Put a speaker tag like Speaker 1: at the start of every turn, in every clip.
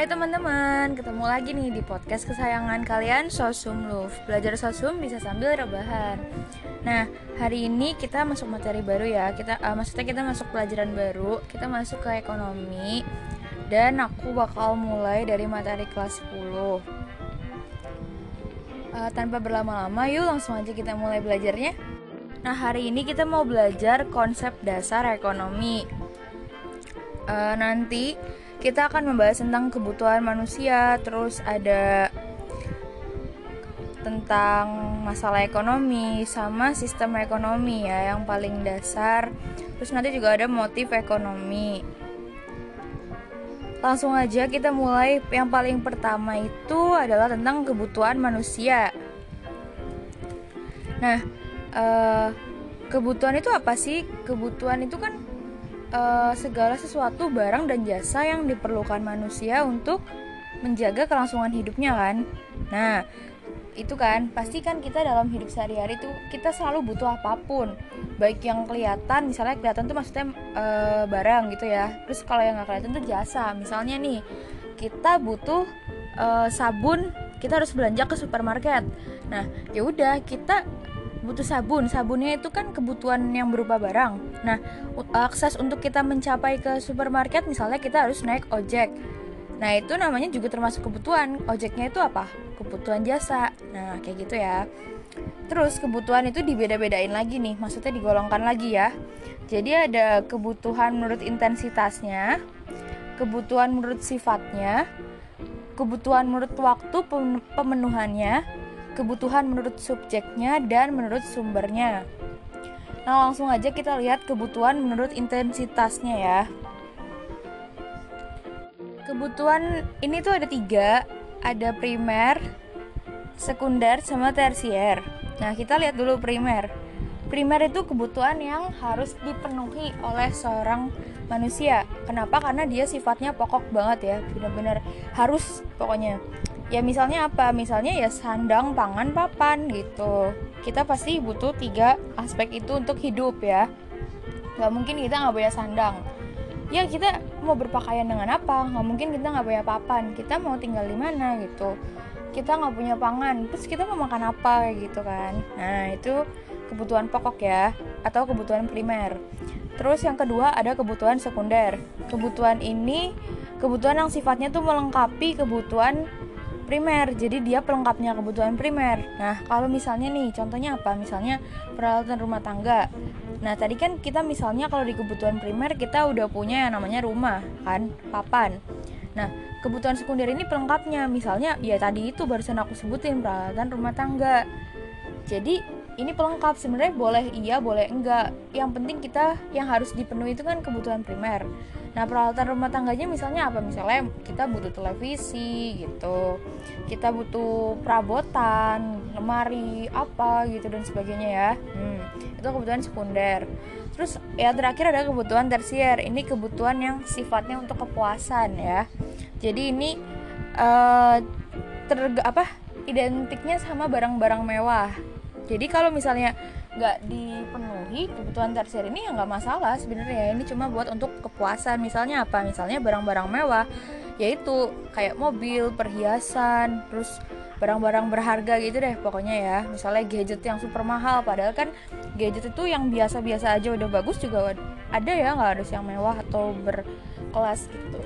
Speaker 1: Hai teman-teman, ketemu lagi nih di podcast kesayangan kalian Sosum Love. Belajar Sosum bisa sambil rebahan. Nah, hari ini kita masuk materi baru ya. Kita uh, Maksudnya kita masuk pelajaran baru Kita masuk ke ekonomi Dan aku bakal mulai dari materi kelas 10 uh, eh, Tanpa berlama-lama, yuk langsung aja kita mulai belajarnya. Nah, hari ini kita mau belajar konsep dasar ekonomi. Uh, Nanti kita akan membahas tentang kebutuhan manusia, terus ada tentang masalah ekonomi sama sistem ekonomi ya yang paling dasar. Terus nanti juga ada motif ekonomi. Langsung aja kita mulai yang paling pertama itu adalah tentang kebutuhan manusia. Nah, eh, kebutuhan itu apa sih? Kebutuhan itu kan uh, segala sesuatu barang dan jasa yang diperlukan manusia untuk menjaga kelangsungan hidupnya kan. Nah, itu kan pasti kan kita dalam hidup sehari-hari tuh kita selalu butuh apa pun. Baik yang kelihatan misalnya kelihatan tuh maksudnya e, barang gitu ya. Terus kalau yang nggak kelihatan tuh jasa. Misalnya nih kita butuh e, sabun kita harus belanja ke supermarket. Nah ya udah kita butuh sabun. Sabunnya itu kan kebutuhan yang berupa barang. Nah, akses untuk kita mencapai ke supermarket misalnya kita harus naik ojek. Nah, itu namanya juga termasuk kebutuhan. Ojeknya itu apa? Kebutuhan jasa. Nah, kayak gitu ya. Terus kebutuhan itu dibeda-bedain lagi nih, maksudnya digolongkan lagi ya. Jadi ada kebutuhan menurut intensitasnya, kebutuhan menurut sifatnya, kebutuhan menurut waktu pemenuhannya, kebutuhan menurut subjeknya dan menurut sumbernya. Nah, langsung aja kita lihat kebutuhan menurut intensitasnya ya. Kebutuhan ini tuh ada tiga, ada primer, sekunder, sama tersier. Nah, kita lihat dulu primer. Primer itu kebutuhan yang harus dipenuhi oleh seorang manusia. Kenapa? Karena dia sifatnya pokok banget ya, benar-benar harus pokoknya ya misalnya apa? Misalnya ya sandang pangan papan gitu. Kita pasti butuh tiga aspek itu untuk hidup ya. Nggak mungkin kita nggak punya sandang. Ya kita mau berpakaian dengan apa? Nggak mungkin kita nggak punya papan. Kita mau tinggal di mana gitu? Kita nggak punya pangan. Terus kita mau makan apa gitu kan? Nah itu kebutuhan pokok ya atau kebutuhan primer. Terus yang kedua ada kebutuhan sekunder. Kebutuhan ini kebutuhan yang sifatnya tuh melengkapi kebutuhan primer jadi dia pelengkapnya kebutuhan primer. Nah kalau misalnya nih contohnya apa? Misalnya peralatan rumah tangga. Nah tadi kan kita misalnya kalau di kebutuhan primer kita udah punya yang namanya rumah kan? Papan. Nah kebutuhan sekunder ini pelengkapnya. Misalnya ya tadi itu barusan aku sebutin peralatan rumah tangga. Jadi ini pelengkap. Sebenarnya boleh iya boleh enggak. Yang penting kita yang harus dipenuhi itu kan kebutuhan primer Nah peralatan rumah tangganya misalnya apa? Misalnya kita butuh televisi gitu, kita butuh perabotan, lemari apa gitu dan sebagainya ya. Hmm, itu kebutuhan sekunder. Terus ya terakhir ada kebutuhan tersier. Ini kebutuhan yang sifatnya untuk kepuasan ya. Jadi ini uh, ter apa? Identiknya sama barang-barang mewah. Jadi kalau misalnya nggak dipenuhi kebutuhan tersier ini ya nggak masalah sebenarnya. Ini cuma buat untuk kepuasan. Misalnya apa? Misalnya barang-barang mewah yaitu kayak mobil perhiasan terus barang-barang berharga gitu deh pokoknya ya. Misalnya gadget yang super mahal padahal kan gadget itu yang biasa-biasa aja udah bagus juga ada ya nggak harus yang mewah atau berkelas gitu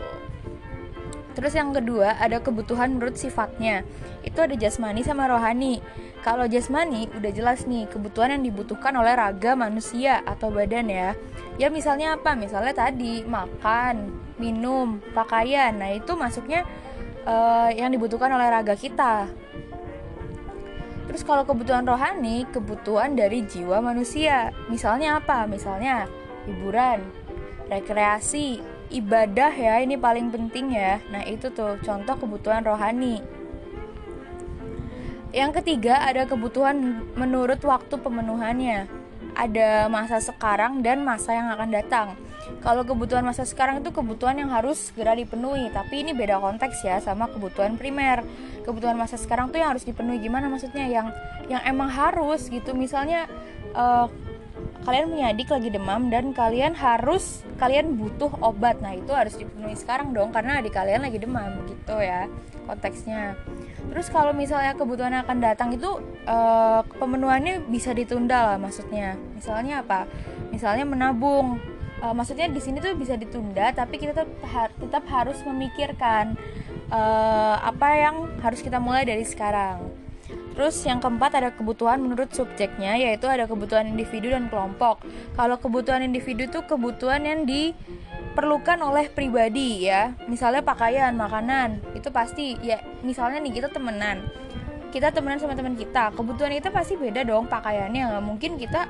Speaker 1: Terus yang kedua ada kebutuhan menurut sifatnya. Itu ada jasmani sama rohani. Kalau jasmani udah jelas nih kebutuhan yang dibutuhkan oleh raga manusia atau badan ya. Ya misalnya apa? Misalnya tadi makan, minum, pakaian. Nah itu masuknya uh, yang dibutuhkan oleh raga kita. Terus kalau kebutuhan rohani, kebutuhan dari jiwa manusia. Misalnya apa? Misalnya hiburan, rekreasi, ibadah ya ini paling penting ya. Nah itu tuh contoh kebutuhan rohani. Yang ketiga ada kebutuhan menurut waktu pemenuhannya. Ada masa sekarang dan masa yang akan datang. Kalau kebutuhan masa sekarang itu kebutuhan yang harus segera dipenuhi tapi ini beda konteks ya sama kebutuhan primer. Kebutuhan masa sekarang tuh yang harus dipenuhi gimana maksudnya? Yang yang emang harus gitu misalnya uh, kalian punya adik lagi demam dan kalian harus kalian butuh obat. Nah itu harus dipenuhi sekarang dong karena adik kalian lagi demam gitu ya konteksnya. Terus kalau misalnya kebutuhan akan datang itu uh, pemenuhannya bisa ditunda lah maksudnya. Misalnya apa? Misalnya menabung. Uh, maksudnya di sini tuh bisa ditunda tapi kita tetap, tetap harus memikirkan uh, apa yang harus kita mulai dari sekarang Terus yang keempat ada kebutuhan menurut subjeknya yaitu ada kebutuhan individu dan kelompok. Kalau kebutuhan individu itu kebutuhan yang diperlukan oleh pribadi ya. Misalnya pakaian, makanan, itu pasti ya misalnya nih kita temenan. Kita temenan sama teman kita, kebutuhan kita pasti beda dong pakaiannya. Nggak mungkin kita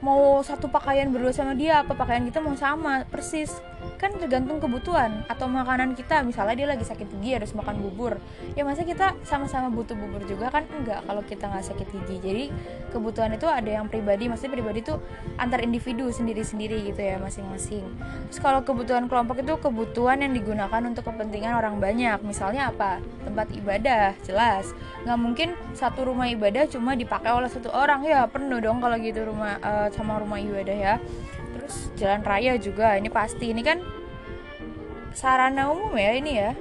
Speaker 1: mau satu pakaian berdua sama dia apa pakaian kita mau sama persis kan tergantung kebutuhan atau makanan kita. Misalnya dia lagi sakit gigi harus makan bubur. Ya masa kita sama-sama butuh bubur juga? Kan enggak kalau kita nggak sakit gigi. Jadi kebutuhan itu ada yang pribadi. Maksudnya pribadi itu antar individu sendiri-sendiri gitu ya masing-masing. Terus kalau kebutuhan kelompok itu kebutuhan yang digunakan untuk kepentingan orang banyak. Misalnya apa? Tempat ibadah jelas. Nggak mungkin satu rumah ibadah cuma dipakai oleh satu orang. Ya penuh dong kalau gitu rumah uh, sama rumah ibadah ya terus jalan raya juga ini pasti. Ini kan sarana umum ya ini ya.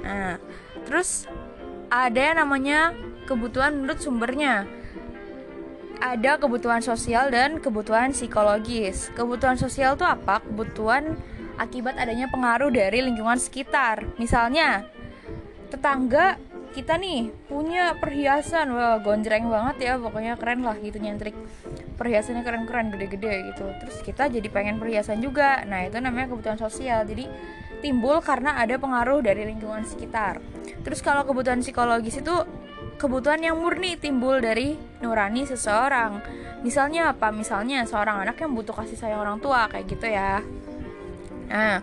Speaker 1: Nah terus ada yang namanya kebutuhan menurut sumbernya. Ada kebutuhan sosial dan kebutuhan psikologis. Kebutuhan sosial itu apa? Kebutuhan akibat adanya pengaruh dari lingkungan sekitar. Misalnya tetangga kita nih punya perhiasan. Wah gonjreng banget ya. Pokoknya keren lah gitu nyentrik perhiasannya keren-keren gede-gede gitu. Terus kita jadi pengen perhiasan juga. Nah itu namanya kebutuhan sosial. Jadi timbul karena ada pengaruh dari lingkungan sekitar. Terus kalau kebutuhan psikologis itu kebutuhan yang murni timbul dari nurani seseorang. Misalnya apa? Misalnya seorang anak yang butuh kasih sayang orang tua kayak gitu ya. Nah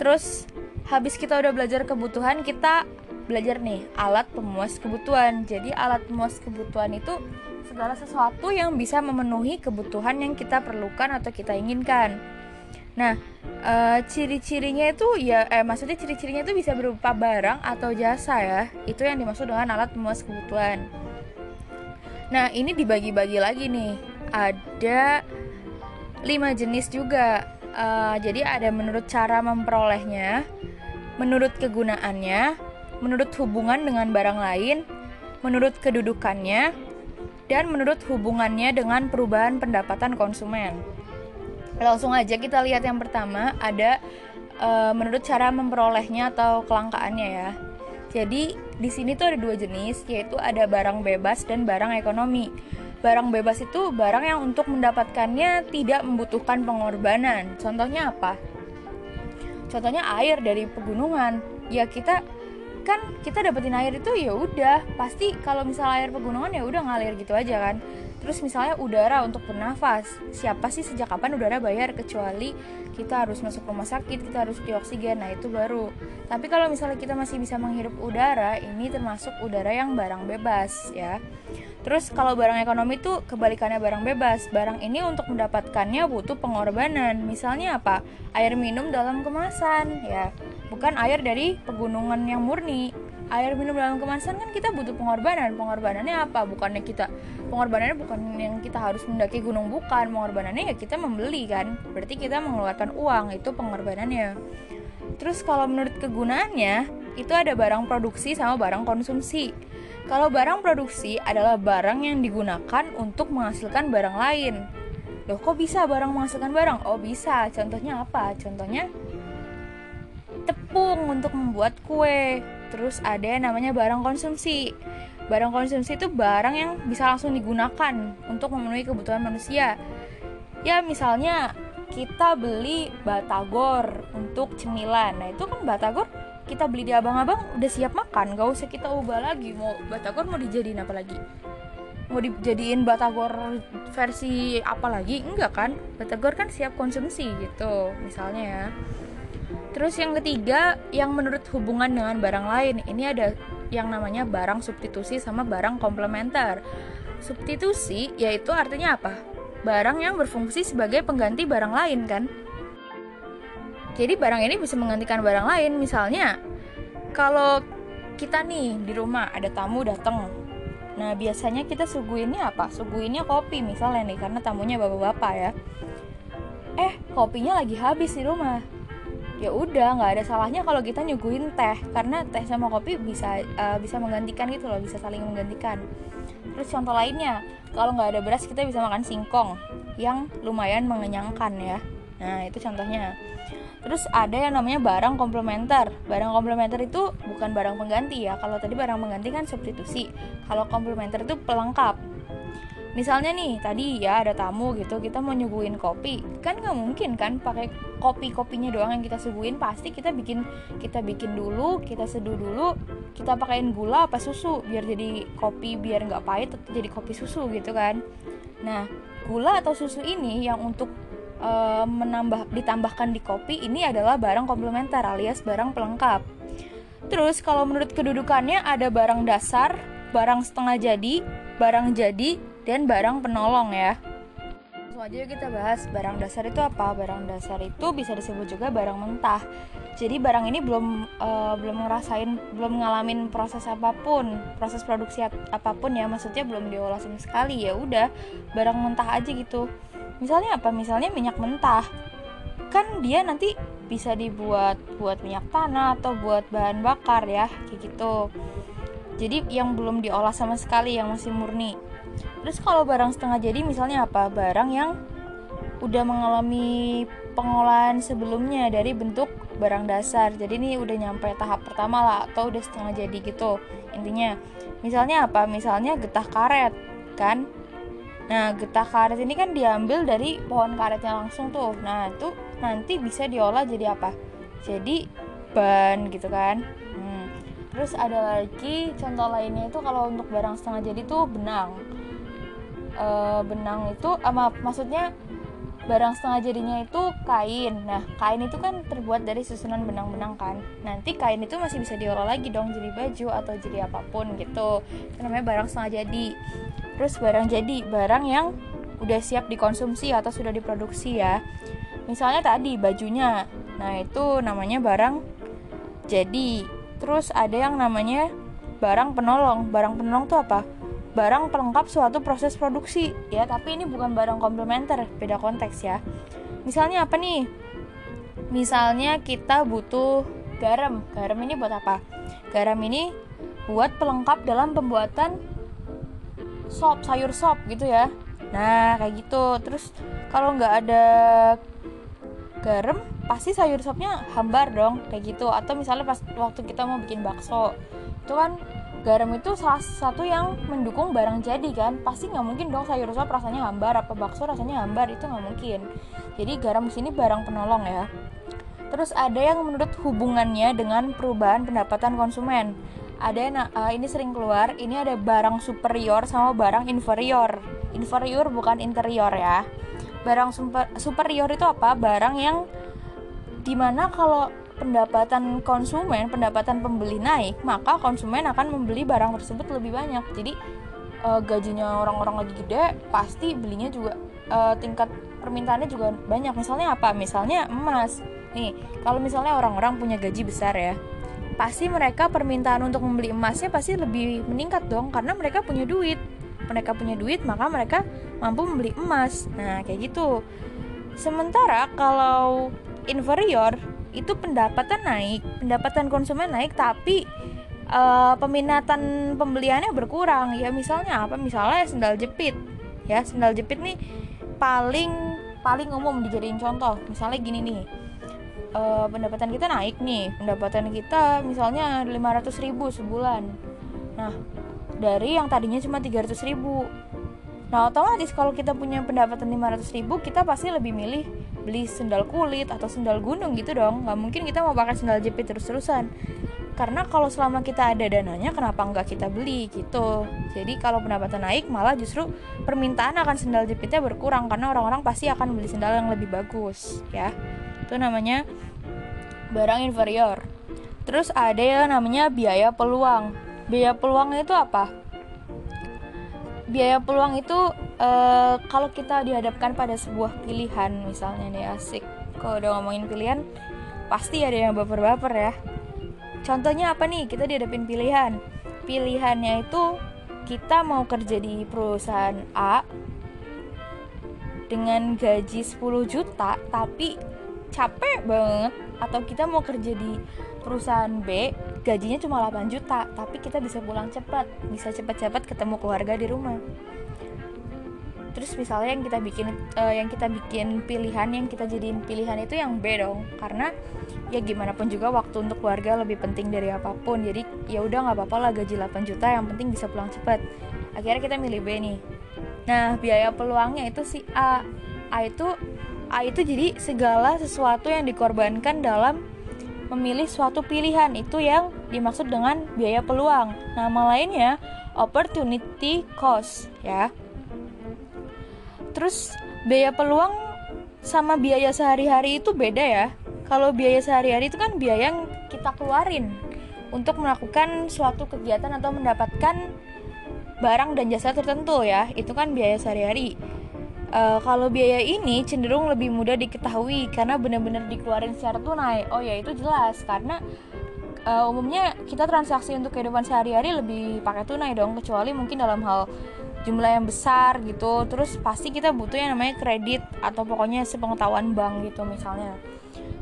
Speaker 1: terus habis kita udah belajar kebutuhan kita belajar nih alat pemuas kebutuhan. Jadi alat pemuas kebutuhan itu segala sesuatu yang bisa memenuhi kebutuhan yang kita perlukan atau kita inginkan. Nah, e, ciri-cirinya itu ya eh maksudnya ciri-cirinya itu bisa berupa barang atau jasa ya. Itu yang dimaksud dengan alat pemuas kebutuhan. Nah, ini dibagi-bagi lagi nih. Ada lima jenis juga. E, jadi ada menurut cara memperolehnya, menurut kegunaannya, menurut hubungan dengan barang lain, menurut kedudukannya, dan menurut hubungannya dengan perubahan pendapatan konsumen. Langsung aja kita lihat yang pertama ada e, menurut cara memperolehnya atau kelangkaannya ya. Jadi di sini tuh ada dua jenis yaitu ada barang bebas dan barang ekonomi. Barang bebas itu barang yang untuk mendapatkannya tidak membutuhkan pengorbanan. Contohnya apa? Contohnya air dari pegunungan. Ya kita kan kita dapetin air itu ya udah. Pasti kalau misalnya air pegunungan ya udah ngalir gitu aja kan. Terus misalnya udara untuk bernafas. Siapa sih sejak kapan udara bayar? Kecuali kita harus masuk rumah sakit kita harus dioksigen nah itu baru. Tapi kalau misalnya kita masih bisa menghirup udara ini termasuk udara yang barang bebas ya. Terus kalau barang ekonomi itu kebalikannya barang bebas. Barang ini untuk mendapatkannya butuh pengorbanan. Misalnya apa? Air minum dalam kemasan ya bukan air dari pegunungan yang murni. Air minum dalam kemasan kan kita butuh pengorbanan. Pengorbanannya apa? Bukannya kita pengorbanannya bukan yang kita harus mendaki gunung bukan. Pengorbanannya ya kita membeli kan? Berarti kita mengeluarkan uang itu pengorbanannya. Terus kalau menurut kegunaannya itu ada barang produksi sama barang konsumsi. Kalau barang produksi adalah barang yang digunakan untuk menghasilkan barang lain. Loh kok bisa barang menghasilkan barang? Oh bisa, contohnya apa? Contohnya tepung untuk membuat kue. Terus ada yang namanya barang konsumsi. Barang konsumsi itu barang yang bisa langsung digunakan untuk memenuhi kebutuhan manusia. Ya misalnya kita beli batagor untuk cemilan. Nah itu kan batagor kita beli di abang-abang udah siap makan, gak usah kita ubah lagi. Mau batagor mau dijadiin apa lagi? Mau dijadiin batagor versi apa lagi? Enggak kan? Batagor kan siap konsumsi gitu, misalnya ya. Terus yang ketiga, yang menurut hubungan dengan barang lain, ini ada yang namanya barang substitusi sama barang komplementer. Substitusi yaitu artinya apa? Barang yang berfungsi sebagai pengganti barang lain kan? Jadi barang ini bisa menggantikan barang lain. Misalnya, kalau kita nih di rumah ada tamu datang, Nah biasanya kita suguhinnya apa? Suguhinnya kopi misalnya nih karena tamunya bapak-bapak ya. Eh kopinya lagi habis di rumah. Ya udah nggak ada salahnya kalau kita nyuguhin teh karena teh sama kopi bisa uh, bisa menggantikan gitu loh bisa saling menggantikan. Terus contoh lainnya kalau nggak ada beras kita bisa makan singkong yang lumayan mengenyangkan ya. Nah itu contohnya. Terus ada yang namanya barang komplementer. Barang komplementer itu bukan barang pengganti ya. Kalau tadi barang pengganti kan substitusi. Kalau komplementer itu pelengkap. Misalnya nih tadi ya ada tamu gitu kita mau nyuguhin kopi. Kan nggak mungkin kan pakai kopi kopinya doang yang kita suguhin. Pasti kita bikin kita bikin dulu kita seduh dulu kita pakaiin gula apa susu biar jadi kopi biar nggak pahit jadi kopi susu gitu kan. Nah gula atau susu ini yang untuk uh, menambah ditambahkan di kopi ini adalah barang komplementer alias barang pelengkap. Terus kalau menurut kedudukannya ada barang dasar, barang setengah jadi, barang jadi, dan barang penolong ya. Langsung aja kita bahas barang dasar itu apa. Barang dasar itu bisa disebut juga barang mentah. Jadi barang ini belum uh, belum ngerasain, belum ngalamin proses apa pun, proses produksi apa pun ya. Maksudnya belum diolah sama sekali ya. Udah barang mentah aja gitu misalnya apa misalnya minyak mentah kan dia nanti bisa dibuat buat minyak tanah atau buat bahan bakar ya kayak gitu jadi yang belum diolah sama sekali yang masih murni terus kalau barang setengah jadi misalnya apa barang yang udah mengalami pengolahan sebelumnya dari bentuk barang dasar jadi ini udah nyampe tahap pertama lah atau udah setengah jadi gitu intinya misalnya apa misalnya getah karet kan Nah, getah karet ini kan diambil dari pohon karetnya langsung tuh. Nah, itu nanti bisa diolah jadi apa? Jadi ban gitu kan. Hmm. Terus ada lagi contoh lainnya itu kalau untuk barang setengah jadi tuh benang. E, benang itu, eh, maaf, maksudnya barang setengah jadinya itu kain. Nah, kain itu kan terbuat dari susunan benang-benang kan. Nanti kain itu masih bisa diolah lagi dong jadi baju atau jadi apa pun gitu. Itu namanya barang setengah jadi. Terus barang jadi, barang yang udah siap dikonsumsi atau sudah diproduksi ya. Misalnya tadi bajunya. Nah, itu namanya barang jadi. Terus ada yang namanya barang penolong. Barang penolong tuh apa? Barang pelengkap suatu proses produksi ya, tapi ini bukan barang komplementer, beda konteks ya. Misalnya apa nih? Misalnya kita butuh garam. Garam ini buat apa? Garam ini buat pelengkap dalam pembuatan sop sayur sop gitu ya nah kayak gitu terus kalau nggak ada garam pasti sayur sopnya hambar dong kayak gitu atau misalnya pas waktu kita mau bikin bakso itu kan garam itu salah satu yang mendukung barang jadi kan? Pasti nggak mungkin dong sayur sop rasanya hambar apa bakso rasanya hambar itu nggak mungkin. Jadi garam sini barang penolong ya. Terus ada yang menurut hubungannya dengan perubahan pendapatan konsumen. Ada uh, ini sering keluar ini ada barang superior sama barang inferior. Inferior bukan interior ya. Barang super, superior itu apa? Barang yang di mana kalau pendapatan konsumen pendapatan pembeli naik maka konsumen akan membeli barang tersebut lebih banyak. Jadi uh, gajinya orang-orang lagi gede pasti belinya juga uh, tingkat permintaannya juga banyak. Misalnya apa? Misalnya emas. Nih kalau misalnya orang-orang punya gaji besar ya pasti mereka permintaan untuk membeli emasnya pasti lebih meningkat dong karena mereka punya duit. Mereka punya duit maka mereka mampu membeli emas. Nah kayak gitu. Sementara kalau inferior itu pendapatan naik pendapatan konsumen naik tapi uh, peminatan pembeliannya berkurang. Ya misalnya apa? Misalnya sendal jepit. Ya sendal jepit nih paling paling umum dijadiin contoh. Misalnya gini nih uh, pendapatan kita naik nih. Pendapatan kita misalnya 500 ribu sebulan. Nah dari yang tadinya cuma 300 ribu nah otomatis kalau kita punya pendapatan 500 ribu kita pasti lebih milih beli sendal kulit atau sendal gunung gitu dong. Nggak mungkin kita mau pakai sendal jepit terus-terusan. Karena kalau selama kita ada dananya kenapa nggak kita beli gitu? Jadi kalau pendapatan naik malah justru permintaan akan sendal jepitnya berkurang karena orang-orang pasti akan beli sendal yang lebih bagus ya. Itu namanya barang inferior. Terus ada yang namanya biaya peluang. Biaya peluang itu apa biaya peluang itu e, kalau kita dihadapkan pada sebuah pilihan misalnya nih asik. Kalau udah ngomongin pilihan pasti ada yang baper-baper ya. Contohnya apa nih? Kita dihadapin pilihan. Pilihannya itu kita mau kerja di perusahaan A dengan gaji 10 juta tapi capek banget. Atau kita mau kerja di perusahaan B gajinya cuma 8 juta tapi kita bisa pulang cepat bisa cepat-cepat ketemu keluarga di rumah. Terus misalnya yang kita bikin uh, yang kita bikin pilihan yang kita jadiin pilihan itu yang B dong. Karena ya gimana pun juga waktu untuk keluarga lebih penting dari apa pun. Jadi ya udah nggak apa-apa lah gaji 8 juta yang penting bisa pulang cepat. Akhirnya kita milih B nih. Nah, biaya peluangnya itu si A. A itu A itu jadi segala sesuatu yang dikorbankan dalam memilih suatu pilihan itu yang dimaksud dengan biaya peluang. Nama lainnya opportunity cost ya. Terus biaya peluang sama biaya sehari-hari itu beda ya. Kalau biaya sehari-hari itu kan biaya yang kita keluarin untuk melakukan suatu kegiatan atau mendapatkan barang dan jasa tertentu ya itu kan biaya sehari-hari uh, kalau biaya ini cenderung lebih mudah diketahui karena benar-benar dikeluarin secara tunai. Oh ya itu jelas. Karena uh, umumnya kita transaksi untuk kehidupan sehari-hari lebih pakai tunai dong kecuali mungkin dalam hal jumlah yang besar gitu. Terus pasti kita butuh yang namanya kredit atau pokoknya sepengetahuan bank gitu misalnya.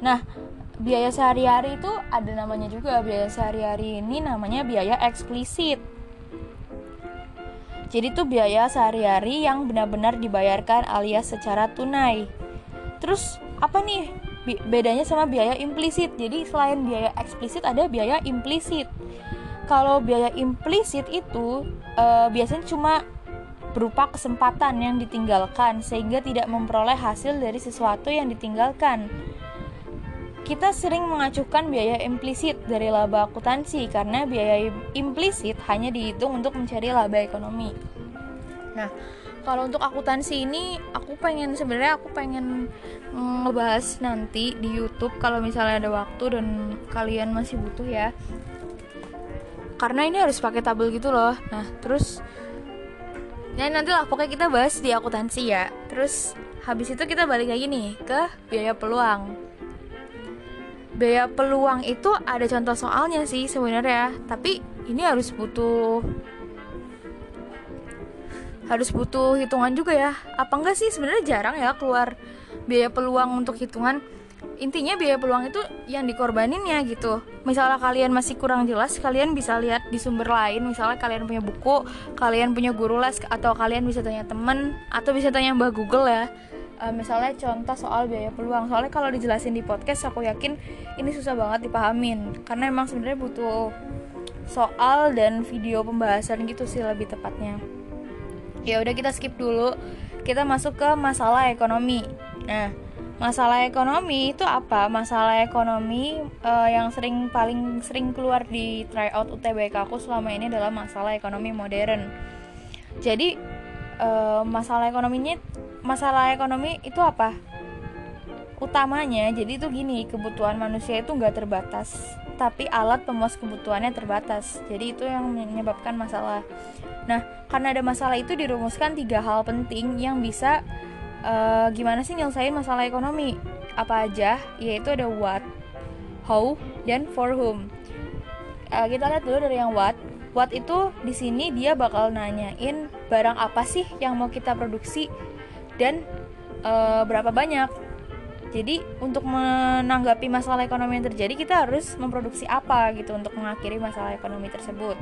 Speaker 1: Nah biaya sehari-hari itu ada namanya juga. Biaya sehari-hari ini namanya biaya eksplisit jadi itu biaya sehari-hari yang benar-benar dibayarkan alias secara tunai. Terus apa nih bedanya sama biaya implisit? Jadi selain biaya eksplisit ada biaya implisit. Kalau biaya implisit itu e, biasanya cuma berupa kesempatan yang ditinggalkan sehingga tidak memperoleh hasil dari sesuatu yang ditinggalkan. Kita sering mengacuhkan biaya implisit dari laba akuntansi karena biaya implisit hanya dihitung untuk mencari laba ekonomi. Nah, kalau untuk akuntansi ini aku pengen sebenarnya aku pengen ngebahas nanti di YouTube kalau misalnya ada waktu dan kalian masih butuh ya. Karena ini harus pakai tabel gitu loh. Nah, terus ya nanti lah pokoknya kita bahas di akuntansi ya. Terus habis itu kita balik lagi nih ke biaya peluang biaya peluang itu ada contoh soalnya sih sebenarnya. Tapi ini harus butuh harus butuh hitungan juga ya. Apa enggak sih? Sebenarnya jarang ya keluar biaya peluang untuk hitungan. Intinya biaya peluang itu yang dikorbanin ya gitu. Misalnya kalian masih kurang jelas kalian bisa lihat di sumber lain. Misalnya kalian punya buku kalian punya guru les atau kalian bisa tanya temen atau bisa tanya mbak Google ya uh, misalnya contoh soal biaya peluang. Soalnya kalau dijelasin di podcast aku yakin ini susah banget dipahamin. Karena emang sebenarnya butuh soal dan video pembahasan gitu sih lebih tepatnya. Ya udah kita skip dulu. Kita masuk ke masalah ekonomi. Nah masalah ekonomi itu apa? Masalah ekonomi uh, yang sering paling sering keluar di tryout UTBK aku selama ini adalah masalah ekonomi modern. Jadi uh, masalah ekonominya masalah ekonomi itu apa? Utamanya jadi itu gini kebutuhan manusia itu nggak terbatas tapi alat pemuas kebutuhannya terbatas. Jadi itu yang menyebabkan masalah. Nah karena ada masalah itu dirumuskan tiga hal penting yang bisa uh, gimana sih nyelesain masalah ekonomi? Apa aja? Yaitu ada what how dan for whom. Uh, kita lihat dulu dari yang what what itu di sini dia bakal nanyain barang apa sih yang mau kita produksi dan e, berapa banyak. Jadi untuk menanggapi masalah ekonomi yang terjadi kita harus memproduksi apa gitu untuk mengakhiri masalah ekonomi tersebut.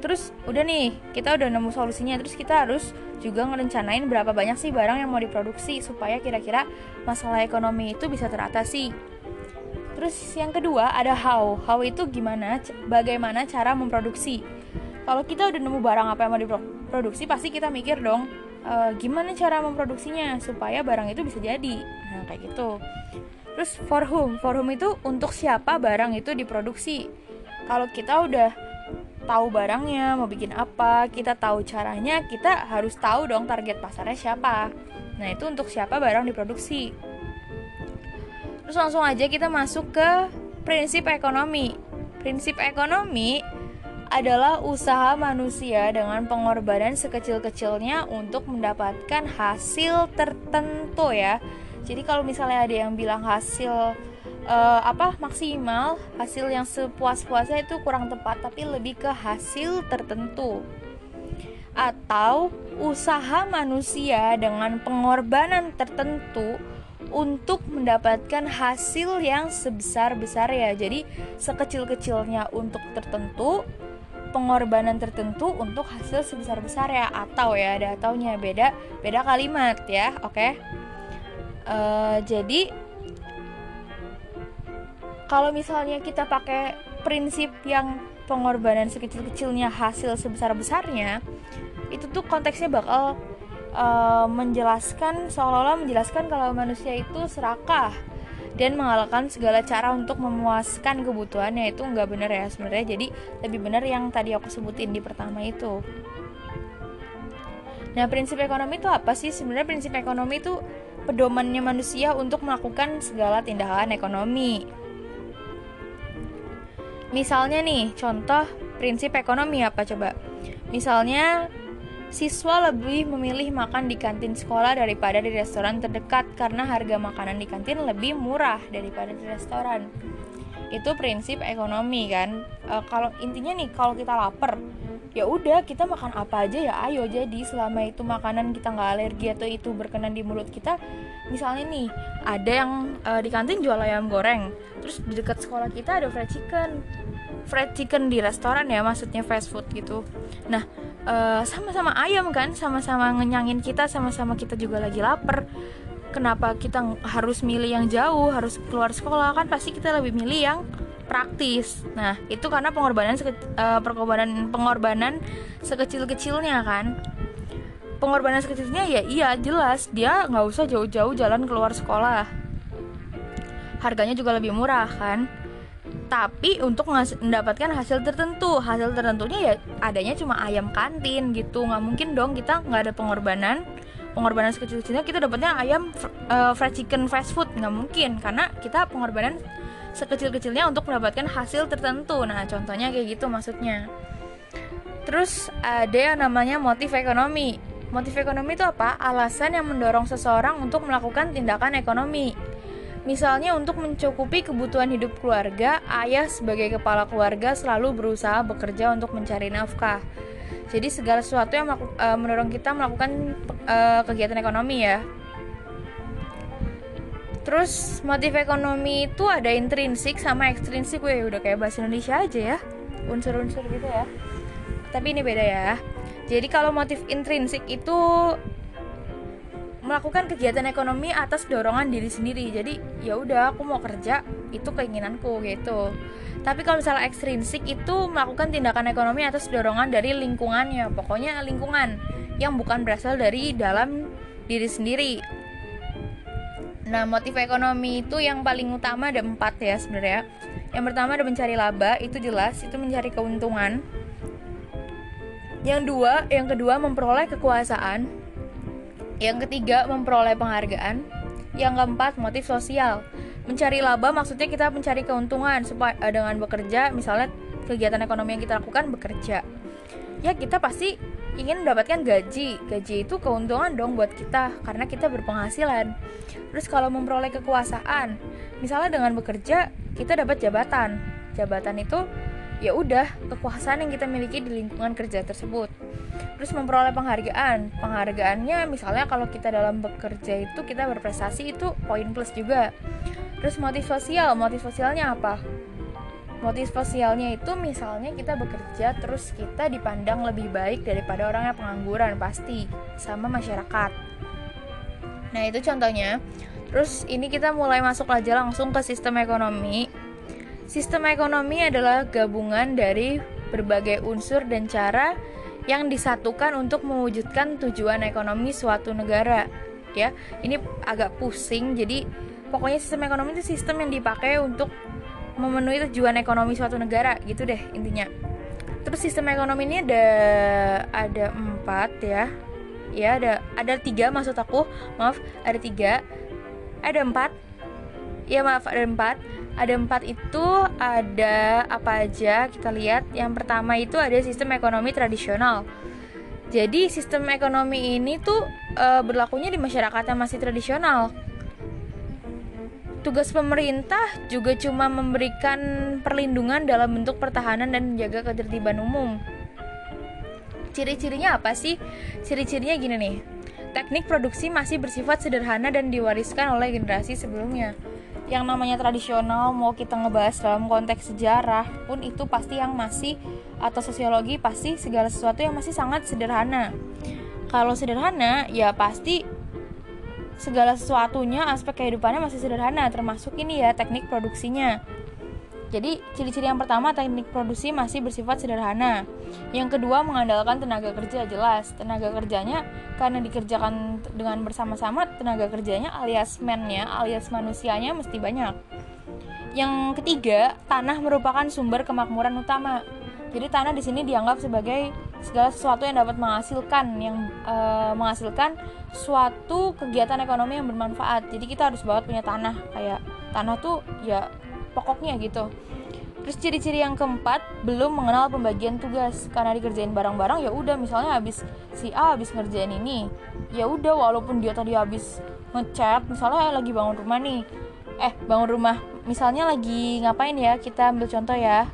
Speaker 1: Terus udah nih, kita udah nemu solusinya. Terus kita harus juga ngerencanain berapa banyak sih barang yang mau diproduksi supaya kira-kira masalah ekonomi itu bisa teratasi. Terus yang kedua ada how. How itu gimana bagaimana cara memproduksi. Kalau kita udah nemu barang apa yang mau diproduksi pasti kita mikir dong uh, gimana cara memproduksinya supaya barang itu bisa jadi. Nah kayak gitu. Terus for whom? For whom itu untuk siapa barang itu diproduksi. Kalau kita udah tahu barangnya mau bikin apa kita tahu caranya kita harus tahu dong target pasarnya siapa. Nah itu untuk siapa barang diproduksi terus langsung aja kita masuk ke prinsip ekonomi prinsip ekonomi adalah usaha manusia dengan pengorbanan sekecil-kecilnya untuk mendapatkan hasil tertentu ya. Jadi kalau misalnya ada yang bilang hasil uh, apa maksimal hasil yang sepuas-puasnya itu kurang tepat tapi lebih ke hasil tertentu atau usaha manusia dengan pengorbanan tertentu untuk mendapatkan hasil yang sebesar-besar ya. Jadi sekecil-kecilnya untuk tertentu, pengorbanan tertentu untuk hasil sebesar-besar ya atau ya ada ataunya beda beda kalimat ya oke okay? uh, eh, jadi kalau misalnya kita pakai prinsip yang pengorbanan sekecil-kecilnya hasil sebesar-besarnya itu tuh konteksnya bakal uh, menjelaskan seolah-olah menjelaskan kalau manusia itu serakah dan mengalahkan segala cara untuk memuaskan kebutuhannya. Itu nggak benar ya sebenarnya. Jadi lebih benar yang tadi aku sebutin di pertama itu. Nah prinsip ekonomi itu apa sih? Sebenarnya prinsip ekonomi itu pedomannya manusia untuk melakukan segala tindakan ekonomi. Misalnya nih contoh prinsip ekonomi apa coba? Misalnya siswa lebih memilih makan di kantin sekolah daripada di restoran terdekat karena harga makanan di kantin lebih murah daripada di restoran. Itu prinsip ekonomi kan. E, kalau intinya nih kalau kita lapar, ya udah kita makan apa aja ya ayo jadi selama itu makanan kita nggak alergi atau itu berkenan di mulut kita misalnya nih ada yang e, di kantin jual ayam goreng terus di dekat sekolah kita ada fried chicken fried chicken di restoran ya maksudnya fast food gitu nah eh, sama-sama ayam kan sama-sama ngenyangin kita sama-sama kita juga lagi lapar. Kenapa kita harus milih yang jauh harus keluar sekolah? Kan pasti kita lebih milih yang praktis. Nah itu karena pengorbanan uh, pengorbanan pengorbanan sekecil-kecilnya kan. Pengorbanan sekecilnya ya iya jelas. Dia nggak usah jauh-jauh jalan keluar sekolah. Harganya juga lebih murah kan tapi untuk mendapatkan hasil tertentu. Hasil tertentunya ya adanya cuma ayam kantin gitu. Nggak mungkin dong kita nggak ada pengorbanan. Pengorbanan sekecil-kecilnya kita dapatnya ayam uh, fried chicken fast food. Nggak mungkin karena kita pengorbanan sekecil-kecilnya untuk mendapatkan hasil tertentu. Nah contohnya kayak gitu maksudnya. Terus ada yang namanya motif ekonomi. Motif ekonomi itu apa? Alasan yang mendorong seseorang untuk melakukan tindakan ekonomi Misalnya untuk mencukupi kebutuhan hidup keluarga, ayah sebagai kepala keluarga selalu berusaha bekerja untuk mencari nafkah. Jadi segala sesuatu yang uh, mendorong kita melakukan uh, kegiatan ekonomi ya. Terus motif ekonomi itu ada intrinsik sama ekstrinsik, gue udah kayak bahasa Indonesia aja ya, unsur-unsur gitu ya. Tapi ini beda ya. Jadi kalau motif intrinsik itu melakukan kegiatan ekonomi atas dorongan diri sendiri. Jadi ya udah aku mau kerja itu keinginanku gitu. Tapi kalau misalnya ekstrinsik itu melakukan tindakan ekonomi atas dorongan dari lingkungannya. Pokoknya lingkungan yang bukan berasal dari dalam diri sendiri. Nah motif ekonomi itu yang paling utama ada empat ya sebenarnya. Yang pertama ada mencari laba itu jelas itu mencari keuntungan. Yang dua yang kedua memperoleh kekuasaan yang ketiga, memperoleh penghargaan. Yang keempat, motif sosial. Mencari laba maksudnya kita mencari keuntungan supaya eh, dengan bekerja, misalnya kegiatan ekonomi yang kita lakukan bekerja. Ya, kita pasti ingin mendapatkan gaji. Gaji itu keuntungan dong buat kita karena kita berpenghasilan. Terus kalau memperoleh kekuasaan, misalnya dengan bekerja kita dapat jabatan. Jabatan itu ya udah kekuasaan yang kita miliki di lingkungan kerja tersebut terus memperoleh penghargaan. Penghargaannya misalnya kalau kita dalam bekerja itu kita berprestasi itu poin plus juga. Terus motif sosial. Motif sosialnya apa? Motif sosialnya itu misalnya kita bekerja terus kita dipandang lebih baik daripada orang yang pengangguran pasti sama masyarakat. Nah itu contohnya. Terus ini kita mulai masuk aja langsung ke sistem ekonomi. Sistem ekonomi adalah gabungan dari berbagai unsur dan cara yang disatukan untuk mewujudkan tujuan ekonomi suatu negara ya. Ini agak pusing jadi pokoknya sistem ekonomi itu sistem yang dipakai untuk memenuhi tujuan ekonomi suatu negara gitu deh intinya. Terus sistem ekonomi ini ada ada empat ya. Ya ada ada tiga maksud aku maaf ada tiga. Ada empat ya maaf ada empat ada empat itu ada apa aja kita lihat yang pertama itu ada sistem ekonomi tradisional jadi sistem ekonomi ini tuh e, berlakunya di masyarakat yang masih tradisional tugas pemerintah juga cuma memberikan perlindungan dalam bentuk pertahanan dan menjaga ketertiban umum. Ciri-cirinya apa sih? Ciri-cirinya gini nih. Teknik produksi masih bersifat sederhana dan diwariskan oleh generasi sebelumnya. Yang namanya tradisional mau kita ngebahas dalam konteks sejarah pun itu pasti yang masih atau sosiologi pasti segala sesuatu yang masih sangat sederhana. Kalau sederhana ya pasti segala sesuatunya aspek kehidupannya masih sederhana termasuk ini ya teknik produksinya jadi ciri-ciri yang pertama teknik produksi masih bersifat sederhana. Yang kedua mengandalkan tenaga kerja jelas. Tenaga kerjanya karena dikerjakan dengan bersama-sama tenaga kerjanya alias mennya alias manusianya mesti banyak. Yang ketiga tanah merupakan sumber kemakmuran utama. Jadi tanah di sini dianggap sebagai segala sesuatu yang dapat menghasilkan yang e, menghasilkan suatu kegiatan ekonomi yang bermanfaat. Jadi kita harus banget punya tanah. Kayak tanah tuh ya pokoknya gitu. Terus ciri-ciri yang keempat belum mengenal pembagian tugas. Karena dikerjain barang-barang ya udah misalnya habis si A habis ngerjain ini ya udah walaupun dia tadi habis ngecat misalnya lagi bangun rumah nih. Eh bangun rumah misalnya lagi ngapain ya? Kita ambil contoh ya.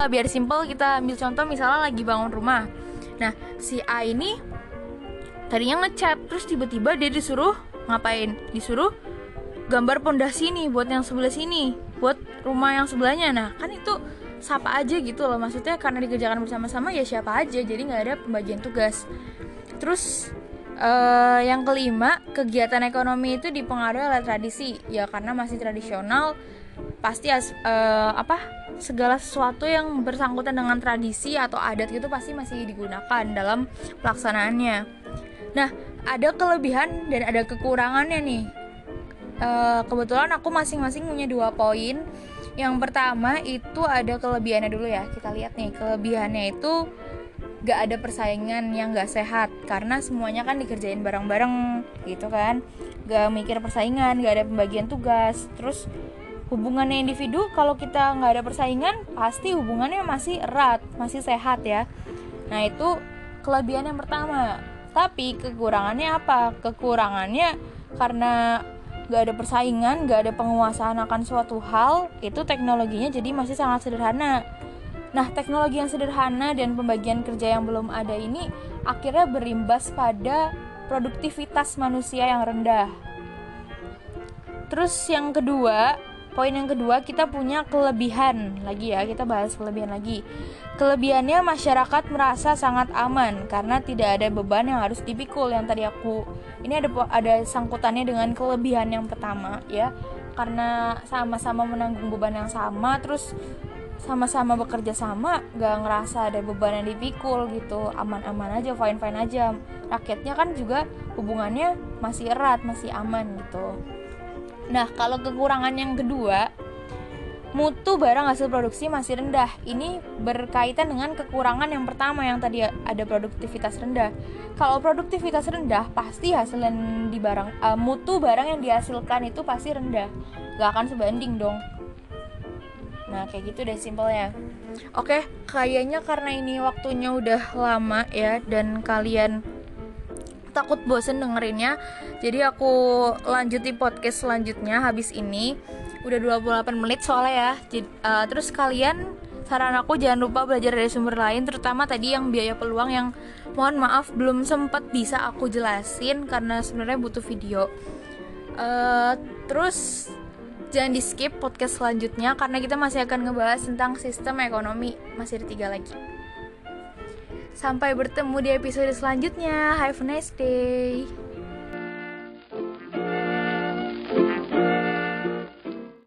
Speaker 1: Biar simple kita ambil contoh misalnya lagi bangun rumah. Nah si A ini tadinya ngecat terus tiba-tiba dia disuruh ngapain? Disuruh gambar pondasi nih buat yang sebelah sini buat rumah yang sebelahnya. Nah kan itu siapa aja gitu loh. Maksudnya karena dikerjakan bersama-sama ya siapa aja. Jadi nggak ada pembagian tugas. Terus uh, yang kelima kegiatan ekonomi itu dipengaruhi oleh tradisi. Ya karena masih tradisional pasti as, uh, apa segala sesuatu yang bersangkutan dengan tradisi atau adat gitu pasti masih digunakan dalam pelaksanaannya. Nah, ada kelebihan dan ada kekurangannya nih. Uh, kebetulan aku masing-masing punya dua poin. Yang pertama itu ada kelebihannya dulu ya. Kita lihat nih kelebihannya itu gak ada persaingan yang gak sehat karena semuanya kan dikerjain bareng-bareng gitu kan. Gak mikir persaingan, gak ada pembagian tugas. Terus hubungannya individu kalau kita nggak ada persaingan pasti hubungannya masih erat masih sehat ya nah itu kelebihan yang pertama tapi kekurangannya apa kekurangannya karena nggak ada persaingan nggak ada penguasaan akan suatu hal itu teknologinya jadi masih sangat sederhana Nah, teknologi yang sederhana dan pembagian kerja yang belum ada ini akhirnya berimbas pada produktivitas manusia yang rendah. Terus yang kedua, Poin yang kedua, kita punya kelebihan lagi ya, kita bahas kelebihan lagi. Kelebihannya masyarakat merasa sangat aman karena tidak ada beban yang harus dipikul yang tadi aku. Ini ada ada sangkutannya dengan kelebihan yang pertama ya. Karena sama-sama menanggung beban yang sama terus sama-sama bekerja sama gak ngerasa ada beban yang dipikul gitu aman-aman aja fine-fine aja rakyatnya kan juga hubungannya masih erat masih aman gitu Nah, kalau kekurangan yang kedua, mutu barang hasil produksi masih rendah. Ini berkaitan dengan kekurangan yang pertama yang tadi ada produktivitas rendah. Kalau produktivitas rendah, pasti hasil yang di barang uh, mutu barang yang dihasilkan itu pasti rendah. Gak akan sebanding dong. Nah, kayak gitu deh simpelnya. Oke, kayaknya karena ini waktunya udah lama ya dan kalian takut bosen dengerinnya. Jadi aku lanjut di podcast selanjutnya habis ini. Udah 28 menit soalnya ya. Jadi, uh, terus kalian saran aku jangan lupa belajar dari sumber lain terutama tadi yang biaya peluang yang mohon maaf belum sempat bisa aku jelasin karena sebenarnya butuh video. Uh, terus jangan di skip podcast selanjutnya karena kita masih akan ngebahas tentang sistem ekonomi. Masih ada tiga lagi Sampai bertemu di episode selanjutnya. Have a nice day.